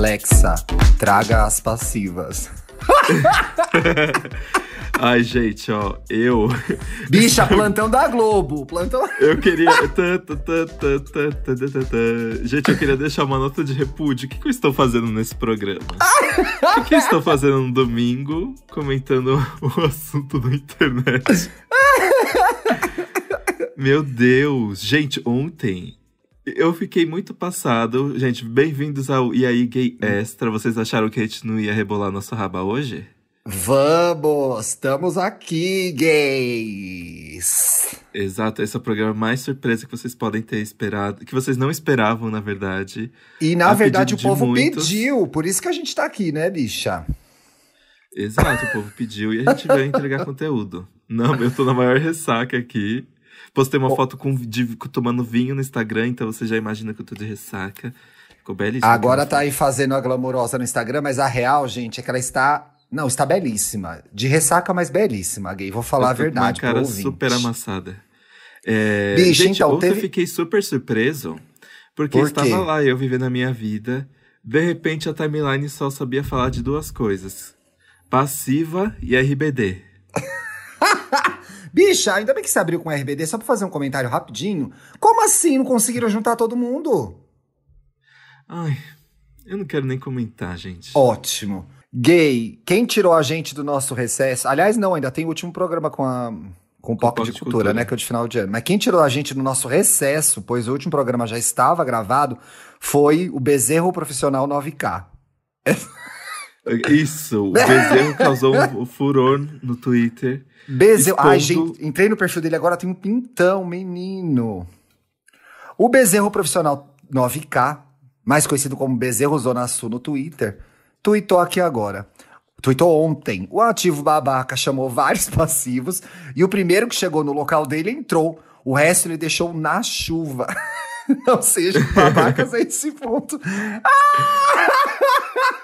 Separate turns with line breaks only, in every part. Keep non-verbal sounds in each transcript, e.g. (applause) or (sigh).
Alexa, traga as passivas. (laughs)
Ai, gente, ó, eu.
Bicha, (laughs) plantão da Globo. Plantão.
Eu queria. Gente, eu queria deixar uma nota de repúdio. O que, que eu estou fazendo nesse programa? O que, que eu estou fazendo no domingo comentando (laughs) o assunto da internet? Meu Deus! Gente, ontem eu fiquei muito passado. Gente, bem-vindos ao E aí Gay Extra. Vocês acharam que a gente não ia rebolar nosso raba hoje?
Vamos! Estamos aqui, gays!
Exato, esse é o programa mais surpresa que vocês podem ter esperado, que vocês não esperavam, na verdade.
E na verdade o povo
muitos.
pediu, por isso que a gente tá aqui, né, bicha?
Exato, o povo pediu e a gente veio entregar (laughs) conteúdo. Não, eu tô na maior ressaca aqui. Postei uma foto com, de, tomando vinho no Instagram, então você já imagina que eu tô de ressaca. Ficou belíssimo.
Agora tá aí fazendo a glamourosa no Instagram, mas a real, gente, é que ela está. Não, está belíssima. De ressaca, mas belíssima, gay. Vou falar a
tô com
verdade.
Uma cara super amassada. É,
Bicho,
gente,
então, teve-
eu fiquei super surpreso, porque
Por
estava lá, eu vivendo a minha vida. De repente, a timeline só sabia falar de duas coisas: passiva e RBD.
Bicha, ainda bem que você abriu com RBD, só pra fazer um comentário rapidinho. Como assim não conseguiram juntar todo mundo?
Ai, eu não quero nem comentar, gente.
Ótimo. Gay, quem tirou a gente do nosso recesso? Aliás, não, ainda tem o último programa com a. Com o Pop
Pop
de
de
Cultura,
Cultura.
né? Que é o de final de ano. Mas quem tirou a gente do nosso recesso, pois o último programa já estava gravado, foi o Bezerro Profissional 9K. (laughs)
Isso, o Bezerro causou um (laughs) furor no Twitter.
Bezerro. Ai,
Expondo-
gente, entrei no perfil dele agora, tem um pintão, menino. O Bezerro Profissional 9K, mais conhecido como Bezerro Zona Sul no Twitter, tweetou aqui agora. Tweetou ontem. O ativo babaca chamou vários (laughs) passivos e o primeiro que chegou no local dele entrou. O resto ele deixou na chuva. (laughs) (laughs) Ou seja, babacas a esse ponto.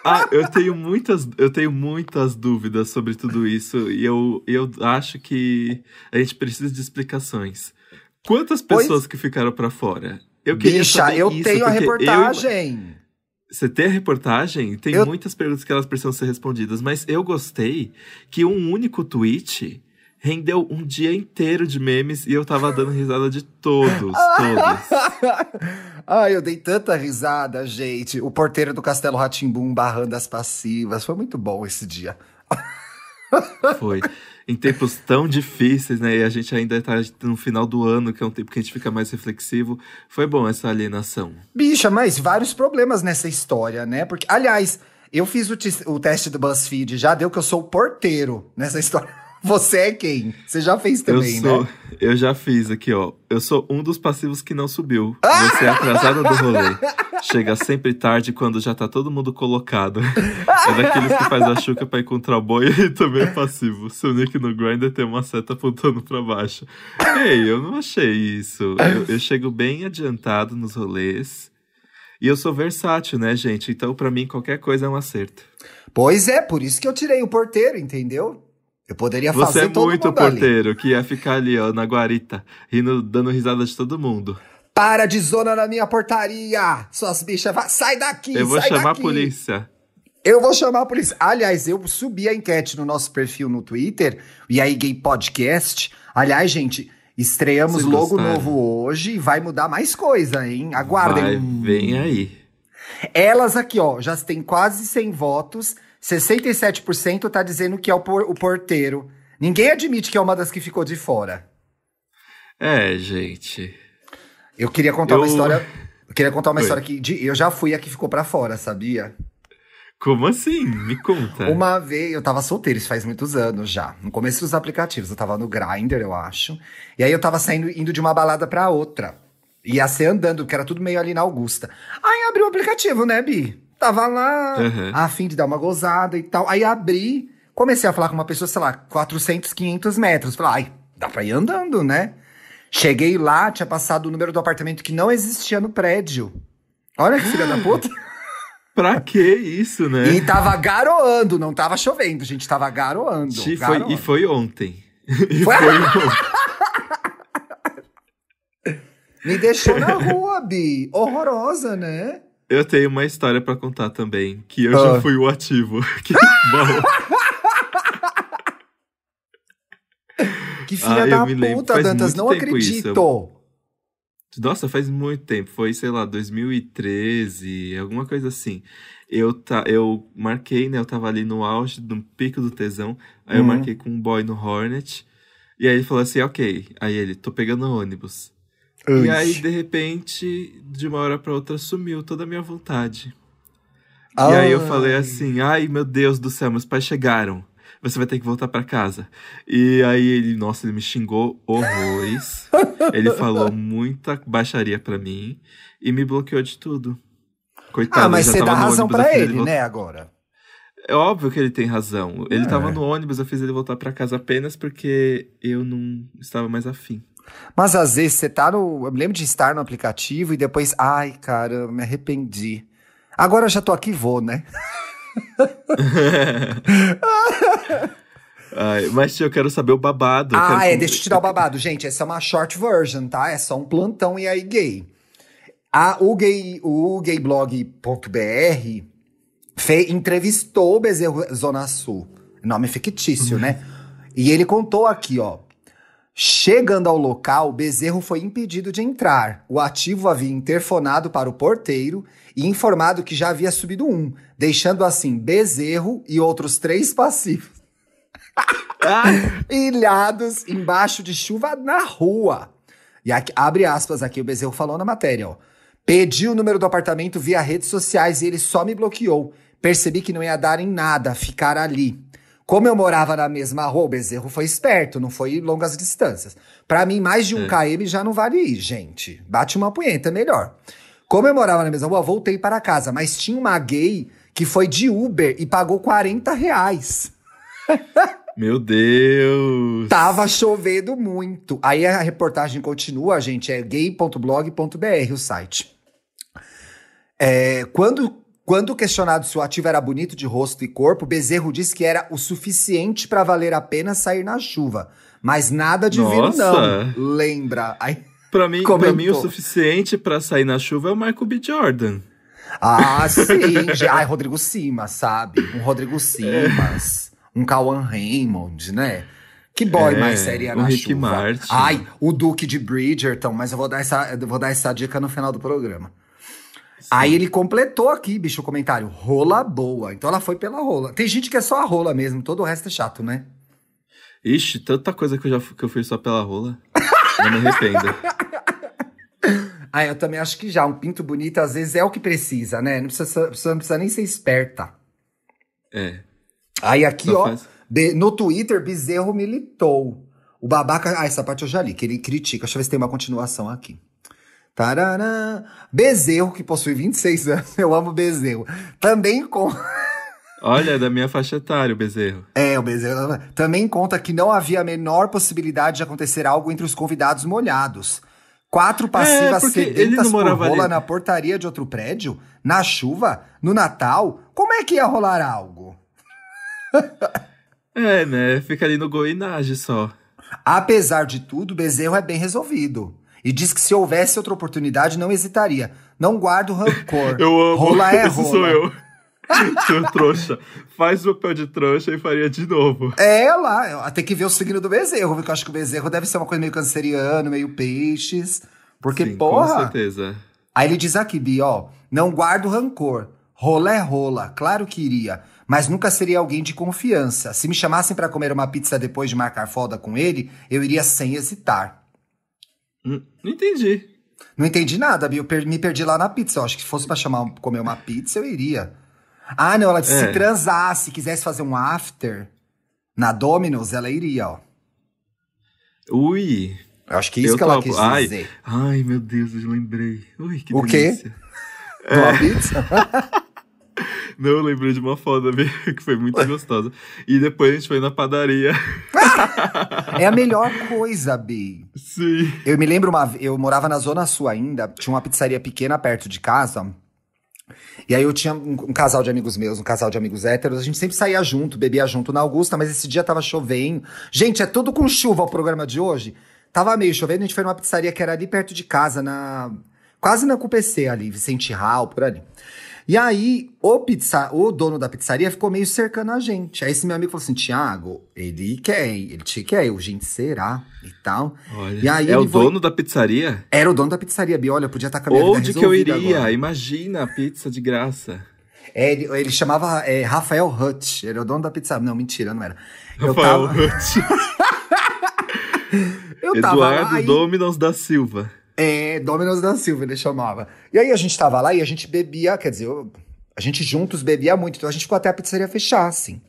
Ah, eu tenho muitas, eu tenho muitas dúvidas sobre tudo isso e eu, eu acho que a gente precisa de explicações. Quantas
Pois-
pessoas que ficaram pra fora? Eu queria
Bicha,
saber
eu
isso,
tenho a
porque eu-
reportagem.
Você tem a reportagem? Tem
Eu-
muitas perguntas que elas precisam ser respondidas, mas eu gostei que um único tweet rendeu um dia inteiro de memes e eu tava dando risada de todos, todos. (laughs)
Ai, eu dei tanta risada, gente. O porteiro do Castelo Ratimbum barrando as passivas. Foi muito bom esse dia. (laughs)
Foi. Em tempos tão difíceis, né? E a gente ainda tá no final do ano, que é um tempo que a gente fica mais reflexivo. Foi bom essa alienação.
Bicha, mas vários problemas nessa história, né? Porque, aliás, eu fiz o, o teste do BuzzFeed, já deu que eu sou o porteiro nessa história. Você é quem? Você já fez também,
eu sou,
né?
eu já fiz aqui, ó. Eu sou um dos passivos que não subiu. Você é atrasada do rolê. Chega sempre tarde quando já tá todo mundo colocado. É daqueles que faz a chuca pra encontrar o boy e também é passivo. Seu nick no Grindr tem uma seta apontando pra baixo. Ei, eu não achei isso. Eu, eu chego bem adiantado nos rolês. E eu sou versátil, né, gente? Então, pra mim, qualquer coisa é um acerto.
Pois é, por isso que eu tirei o porteiro, entendeu? Eu poderia
Você
fazer
é
todo
muito
mundo ali.
porteiro, que ia ficar ali, ó, na guarita, rindo, dando risada de todo mundo.
Para de zona na minha portaria! Suas bichas, vai- sai daqui!
Eu vou chamar
daqui.
a polícia.
Eu vou chamar a polícia. Aliás, eu subi a enquete no nosso perfil no Twitter, e aí Gay Podcast. Aliás, gente, estreamos
Vocês
logo
gostaram?
novo hoje e vai mudar mais coisa, hein? Aguardem.
Vai, vem aí.
Elas aqui, ó, já tem quase 100 votos. 67% tá dizendo que é o, por- o porteiro. Ninguém admite que é uma das que ficou de fora.
É, gente.
Eu queria contar uma
Eu-
história. Eu queria contar uma
Oi.
história que de- eu já fui a que ficou pra fora, sabia?
Como assim? Me conta.
Uma vez, eu tava solteiro, isso faz muitos anos já. No começo dos aplicativos, eu tava no Grindr, eu acho. E aí eu tava saindo, indo de uma balada pra outra. Ia ser andando, porque era tudo meio ali na Augusta. Aí abri o aplicativo, né, Bi? Tava lá,
Uhum.
a fim de dar uma gozada e tal. Aí abri, comecei a falar com uma pessoa, sei lá, 400, 500 metros. Falei, ai, dá pra ir andando, né? Cheguei lá, tinha passado o número do apartamento que não existia no prédio. Olha que filha da puta. (laughs)
Pra que isso, né?
E tava garoando, não tava chovendo, gente, tava garoando.
E foi,
garoando.
e foi ontem. (laughs) E
Foi-
foi ontem. (laughs)
Me deixou na rua, Bi. Horrorosa, né?
Eu tenho uma história para contar também, que eu ah. já fui o ativo. (laughs) Que bom.
que filha ah, da puta, Dantas, não acredito. Isso.
Nossa, faz muito tempo. Foi, sei lá, 2013, alguma coisa assim. Eu, tá, eu marquei, né? Eu tava ali no auge, no pico do tesão. Aí uhum. eu marquei com um boy no Hornet. E aí ele falou assim, ok. Aí ele, tô pegando ônibus. E aí, de repente, de uma hora pra outra, sumiu toda a minha vontade. Ai. E aí eu falei assim, ai meu Deus do céu, meus pais chegaram você vai ter que voltar para casa. E aí ele, nossa, ele me xingou horrores. (laughs) ele falou muita baixaria para mim e me bloqueou de tudo. Coitado,
ah, mas você dá razão para ele, né, agora.
É óbvio que ele tem razão. Ele é. tava no ônibus, eu fiz ele voltar para casa apenas porque eu não estava mais afim.
Mas às vezes você tá no. Eu me lembro de estar no aplicativo e depois, ai, cara, eu me arrependi. Agora eu já tô aqui e vou, né? (laughs)
Ai, mas eu quero saber o babado.
Ah,
é,
deixa eu te dar o babado. Gente, essa é uma short version, tá? É só um plantão e aí gay. A, o, gay o gayblog.br entrevistou o Bezerro Zona Sul. Nome fictício, né? E ele contou aqui, ó. Chegando ao local, Bezerro foi impedido de entrar. O ativo havia interfonado para o porteiro e informado que já havia subido um, deixando assim Bezerro e outros três passivos. (laughs) ilhados embaixo de chuva na rua. E aqui, abre aspas aqui, o Bezerro falou na matéria, ó. Pedi o número do apartamento via redes sociais e ele só me bloqueou. Percebi que não ia dar em nada ficar ali. Como eu morava na mesma rua, o Bezerro foi esperto, não foi longas distâncias. Para mim, mais de um é. km já não vale ir, gente. Bate uma punheta, melhor. Como eu morava na mesma rua, voltei para casa, mas tinha uma gay que foi de Uber e pagou 40 reais. (laughs)
Meu Deus!
Tava chovendo muito. Aí a reportagem continua, gente, é gay.blog.br o site. É, quando, quando questionado se o ativo era bonito de rosto e corpo, Bezerro disse que era o suficiente para valer a pena sair na chuva. Mas nada divino, não. Lembra? Aí...
Pra mim, pra mim, o suficiente para sair na chuva é o Michael B. Jordan.
Ah, (laughs) sim. Ai, Rodrigo Simas, sabe? Um Rodrigo Simas. É. Um Cauan Raymond, né? Que boy é, mais seria na Rick chuva. Martin. Ai, o Duque de Bridgerton, mas eu vou dar essa, eu vou dar essa dica no final do programa. Sim. Aí ele completou aqui, bicho, o comentário. Rola boa. Então ela foi pela rola. Tem gente que é só a rola mesmo, todo o resto é chato, né?
Ixi, tanta coisa que eu já que eu fui só pela rola. (laughs) Não me arrependo.
Ah, eu também acho que já. Um pinto bonito, às vezes, é o que precisa, né? Não precisa, não precisa nem ser esperta.
É.
Aí aqui, Só ó, de, no Twitter, Bezerro militou. O babaca. Ah, essa parte eu já li, que ele critica. Deixa eu ver se tem uma continuação aqui. Tarará. Bezerro, que possui 26 anos. (laughs) Eu amo Bezerro. Também com.
Olha, é da minha faixa etária, o Bezerro.
É, o Bezerro. Também conta que não havia a menor possibilidade de acontecer algo entre os convidados molhados. Quatro passivas é, sedentas por rola ali. na portaria de outro prédio? Na chuva? No Natal? Como é que ia rolar algo? (laughs)
é, né? Fica ali no goinage só.
Apesar de tudo, Bezerro é bem resolvido. E diz que se houvesse outra oportunidade, não hesitaria. Não guardo rancor. (laughs)
eu amo. Rola é Esse rola. sou eu. (laughs) Seu trouxa. Faz o papel de trouxa e faria de novo.
É lá, tem que ver o signo do bezerro, porque eu acho que o bezerro deve ser uma coisa meio canceriano, meio peixes. Porque, Sim, porra.
Com certeza.
Aí ele diz aqui, Bi, ó, não guardo rancor. Rola é rola, claro que iria. Mas nunca seria alguém de confiança. Se me chamassem para comer uma pizza depois de marcar folga com ele, eu iria sem hesitar.
Hum, não entendi.
Não entendi nada, Bi. Eu me perdi lá na pizza. Eu acho que se fosse pra chamar comer uma pizza, eu iria. Ah, não, ela disse é. se transasse, quisesse fazer um after na Domino's, ela iria, ó.
Ui.
Eu acho que isso eu que ela quis
ai,
dizer.
Ai, meu Deus, eu lembrei. Ui, que
o
delícia.
quê? É. Uma pizza? (laughs) (laughs)
Não, eu lembrei de uma foda (laughs) que foi muito gostosa. E depois a gente foi na padaria.
é a melhor coisa, Bi.
Sim.
Eu me lembro uma eu morava na Zona Sul ainda, tinha uma pizzaria pequena perto de casa. E aí eu tinha um, um, casal de amigos meus, um casal de amigos héteros, a gente sempre saía junto, bebia junto na Augusta, mas esse dia tava chovendo. Gente, é tudo com chuva o programa de hoje. Tava meio chovendo, a gente foi numa pizzaria que era ali perto de casa, na. Quase na CUPC ali, Vicente Hall, por ali. E aí, o, pizza, o dono da pizzaria ficou meio cercando a gente. Aí esse meu amigo falou assim, Tiago, ele quer, ele te quer. Eu, gente, será? E tal.
Olha,
E aí
é o
foi-
dono da pizzaria?
Era o dono da pizzaria, Bi. Olha, eu podia estar com a minha vida
Onde que eu iria?
agora.
Imagina a pizza de graça.
É, ele, ele chamava é, Rafael Hutch, ele era o dono da pizzaria. Não, mentira, não era. Eu
Rafael
tava,
Hutch. (laughs)
eu tava
Eduardo
aí-
Dominos da Silva.
É, Dominos da Silva, ele chamava. E aí a gente tava lá e a gente bebia, quer dizer, eu- a gente juntos bebia muito, então a gente ficou até a pizzaria fechar, assim.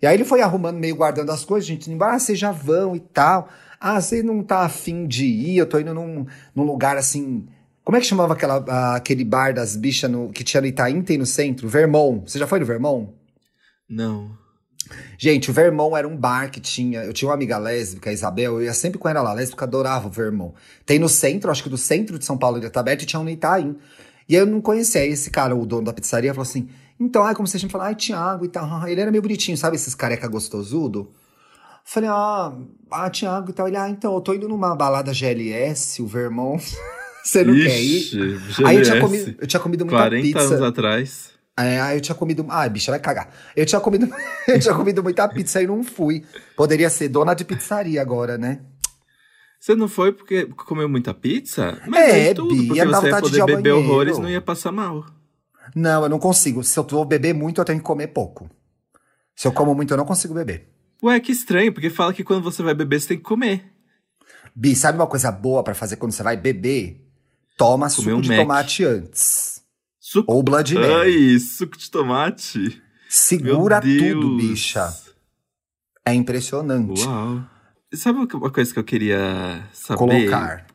E aí ele foi arrumando, meio guardando as coisas, a gente, indo, ah, vocês já vão e tal. Ah, você não tá afim de ir, eu tô indo num, num lugar assim. Como é que chamava aquela, aquele bar das bichas no- que tinha no Itaim, tem no centro? Vermont. Você já foi no Vermont?
Não.
Gente, o Vermont era um bar que tinha. Eu tinha uma amiga lésbica, a Isabel, eu ia sempre com ela lá, lésbica, adorava o Vermont. Tem no centro, acho que do centro de São Paulo ele tá aberto e tinha um no Itaim. E aí eu não conhecia. Aí esse cara, o dono da pizzaria, falou assim: então, ai, como você sempre fala, ai, Thiago e tal. Ele era meio bonitinho, sabe, esses careca gostosudo? Falei, ah, ah, Thiago e tal. Ele, ah, então, eu tô indo numa balada GLS, o Vermont. (laughs) você não quer ir?
Ixi,
Aí eu tinha,
GLS,
comido, eu tinha comido muita
40
pizza.
anos atrás.
É, aí eu tinha comido. Ai, bicha, vai cagar. Eu tinha comido, (laughs) eu tinha comido muita pizza e não fui. Poderia ser dona de pizzaria agora, né?
Você não foi porque comeu muita pizza? Mas
É,
tudo,
Bi,
porque você ia poder beber
banheiro.
horrores não ia passar mal.
Não, eu não consigo. Se eu vou beber muito, eu tenho que comer pouco. Se eu como muito, eu não consigo beber.
Ué, que estranho, porque fala que quando você vai beber, você tem que comer.
Bi, sabe uma coisa boa pra fazer quando você vai beber? Toma suco
um
de
Mac.
tomate antes.
Suco.
Ou Blood Mary.
Ai, suco de tomate.
Segura tudo, bicha. É impressionante.
Uau. Sabe uma coisa que eu queria saber?
Colocar.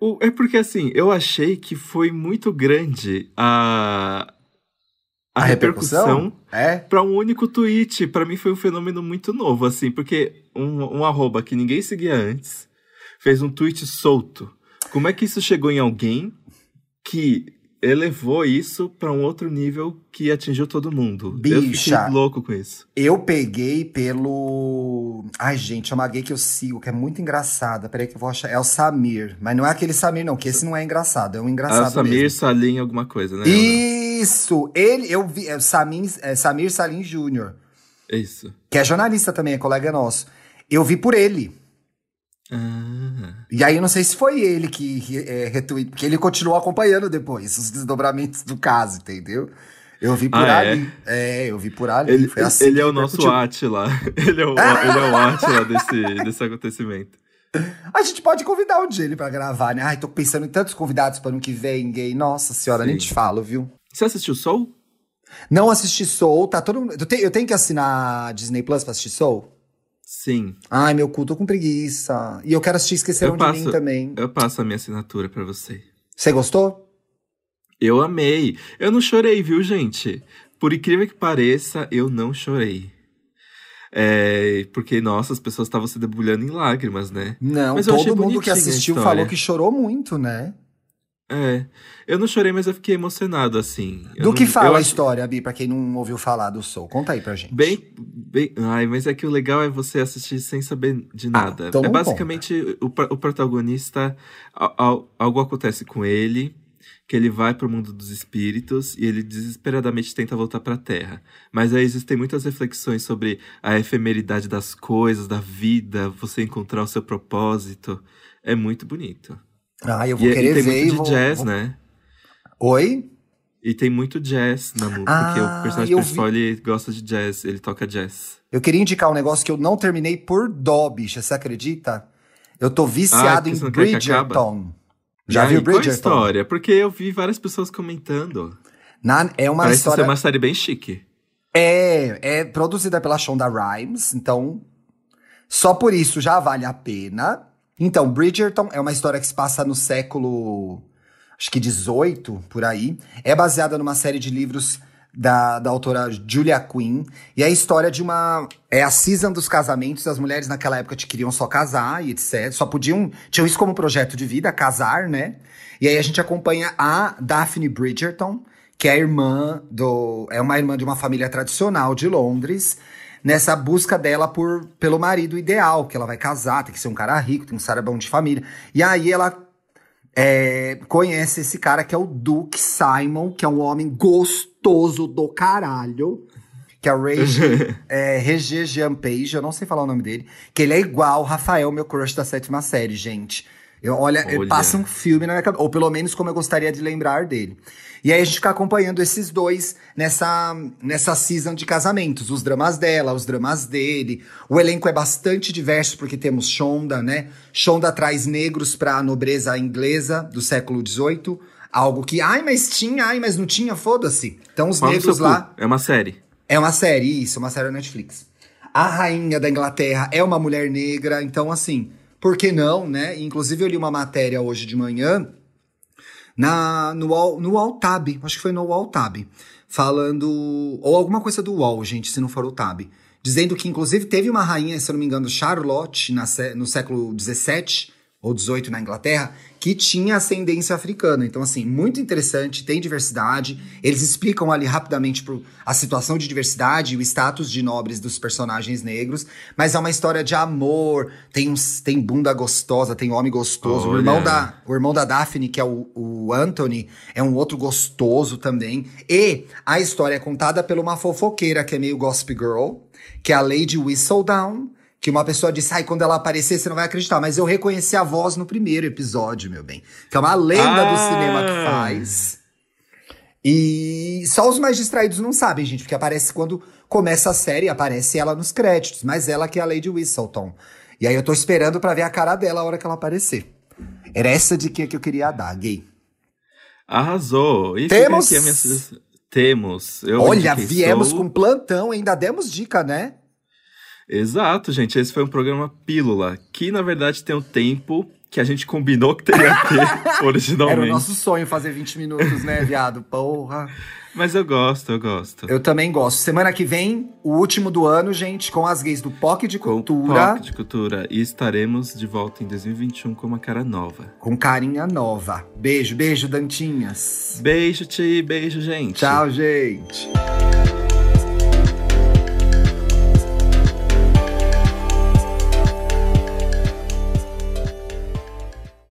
O- É porque assim, eu achei que foi muito grande a, a,
A
repercussão,
repercussão? É?
pra um único tweet. Pra mim foi um fenômeno muito novo, assim, porque um, um arroba que ninguém seguia antes fez um tweet solto. Como é que isso chegou em alguém que elevou isso pra um outro nível que atingiu todo mundo? Eu
Bicha.
fiquei louco com isso.
Eu peguei pelo. Ai, gente, é uma gay que eu sigo, que é muito engraçada. Peraí que eu vou achar. É o Samir. Mas não é aquele Samir, não, que esse não é engraçado. É um engraçado
Ah, Samir
mesmo.
Salim alguma coisa, né?
Isso! Ele, eu vi. É, o Samir, é, Samir Salim Jr.,
É isso.
que é jornalista também, é colega nosso. Eu vi por ele.
Ah.
E aí, eu não sei se foi ele que é, retweet, porque ele continuou acompanhando depois os desdobramentos do caso, entendeu? Eu vi por
Ah, é?
ali. É? eu vi por ali.
Ele,
assim
ele é o nosso. Atila. (laughs) Ele é o, ele é o Atila desse, desse acontecimento.
A gente pode convidar um dia ele pra gravar, né? Ai, tô pensando em tantos convidados para ano que vem, gay. Nossa senhora,
Sim.
nem te falo, viu?
Você assistiu Soul?
Não assisti Soul, tá todo mundo. Eu tenho, eu tenho que assinar Disney Plus pra assistir Soul?
Sim.
Ai, meu cu, tô com preguiça. E eu quero assistir Esqueceram
Eu
de
passo-
Mim também.
Eu passo a minha assinatura pra você.
Você gostou?
Eu amei. Eu não chorei, viu, gente? Por incrível que pareça, eu não chorei. É, porque, nossa, as pessoas estavam se debulhando em lágrimas, né?
Não,
Mas
todo mundo que assistiu falou que chorou muito, né?
É. Eu não chorei, mas eu fiquei emocionado, assim. Eu
Do
não-
que fala a
acho-
história, Bi, pra quem não ouviu falar do Soul? Conta aí pra gente.
Bem, bem. Ai, mas é que o legal é você assistir sem saber de nada.
então
é basicamente o, o protagonista. al- al- algo acontece com ele, que ele vai pro mundo dos espíritos e ele desesperadamente tenta voltar pra Terra. Mas aí existem muitas reflexões sobre a efemeridade das coisas, da vida, você encontrar o seu propósito. É muito bonito.
Ah, eu vou
E, é-
querer
e tem
ver.
muito de
vou-
jazz,
vou-
né?
Oi?
E tem muito jazz na música, porque
Ah,
o personagem
eu
principal ele gosta de jazz, ele toca jazz.
Eu queria indicar um negócio que eu não terminei por dó, bicha. Você acredita? Eu tô
Ah,
viciado
porque
em? Bridgerton. Já
E
viu
aí, Qual a
Bridgerton?
história? Porque eu vi várias pessoas comentando.
Na- é uma
Parece
história.
ser uma série bem chique.
É, é produzida pela Shonda Rhimes, então só por isso já vale a pena. Então, Bridgerton é uma história que se passa no século, acho que 18, por aí. É baseada numa série de livros da, da autora Julia Quinn. E é a história de uma... É a season dos casamentos. As mulheres naquela época te queriam só casar e etc. Só podiam... Tinham isso como projeto de vida, casar, né? E aí a gente acompanha a Daphne Bridgerton, que é a irmã do. É uma irmã de uma família tradicional de Londres, nessa busca dela por, pelo marido ideal, que ela vai casar, tem que ser um cara rico, tem ser bom de família. E aí ela. é, conhece esse cara que é o Duke Simon, que é um homem gostoso do caralho. Que é o Regé (laughs) é, Regé Jean Page, eu não sei falar o nome dele. Que ele é igual o Rafael, meu crush da sétima série, gente. Eu, olha, olha. passa um filme na minha cabeça, ou pelo menos como eu gostaria de lembrar dele. E aí a gente fica acompanhando esses dois nessa, nessa season de casamentos. Os dramas dela, os dramas dele. O elenco é bastante diverso, porque temos Shonda, né? Shonda traz negros pra nobreza inglesa do século XVIII. Algo que, ai, mas tinha, ai, mas não tinha, foda-se. Então os negros lá.
É uma série.
É uma série, isso, uma série da Netflix. A rainha da Inglaterra é uma mulher negra, então assim, por que não, né? Inclusive eu li uma matéria hoje de manhã na, no, no All Tab, acho que foi no All Tab, falando. Ou alguma coisa do Wall, gente, se não for o Tab. Dizendo que, inclusive, teve uma rainha, se eu não me engano, Charlotte, na, no século XVII ou XVIII na Inglaterra, que tinha ascendência africana. Então, assim, muito interessante, tem diversidade. Eles explicam ali rapidamente pro, a situação de diversidade e o status de nobres dos personagens negros. Mas é uma história de amor, tem, uns, tem bunda gostosa, tem homem gostoso. O irmão, da, o irmão da Daphne, que é o, o Anthony, é um outro gostoso também. E a história é contada por uma fofoqueira que é meio gossip girl, que é a Lady Whistledown que uma pessoa disse, ai, quando ela aparecer, você não vai acreditar. Mas eu reconheci a voz no primeiro episódio, meu bem. Que é uma lenda ah. do cinema que faz. E só os mais distraídos não sabem, gente, porque aparece quando começa a série, aparece ela nos créditos, mas ela que é a Lady Whistleton. E aí eu tô esperando para ver a cara dela a hora que ela aparecer. Era essa dica que eu queria dar, gay.
Arrasou.
Temos.
Minha... Temos.
Eu Olha, viemos sou... com plantão, ainda demos dica, né?
Exato, gente. Esse foi um programa Pílula, que na verdade tem o um tempo que a gente combinou que teria que ter (laughs) originalmente.
Era o nosso sonho fazer 20 minutos, né, viado? Porra.
Mas eu gosto, eu gosto.
Eu também gosto. Semana que vem, o último do ano, gente, com as gays do POC de Cultura.
POC de Cultura. E estaremos de volta em 2021 com uma cara nova.
Com carinha nova. Beijo, beijo, Dantinhas.
Beijo, Ti. Beijo, gente.
Tchau, gente.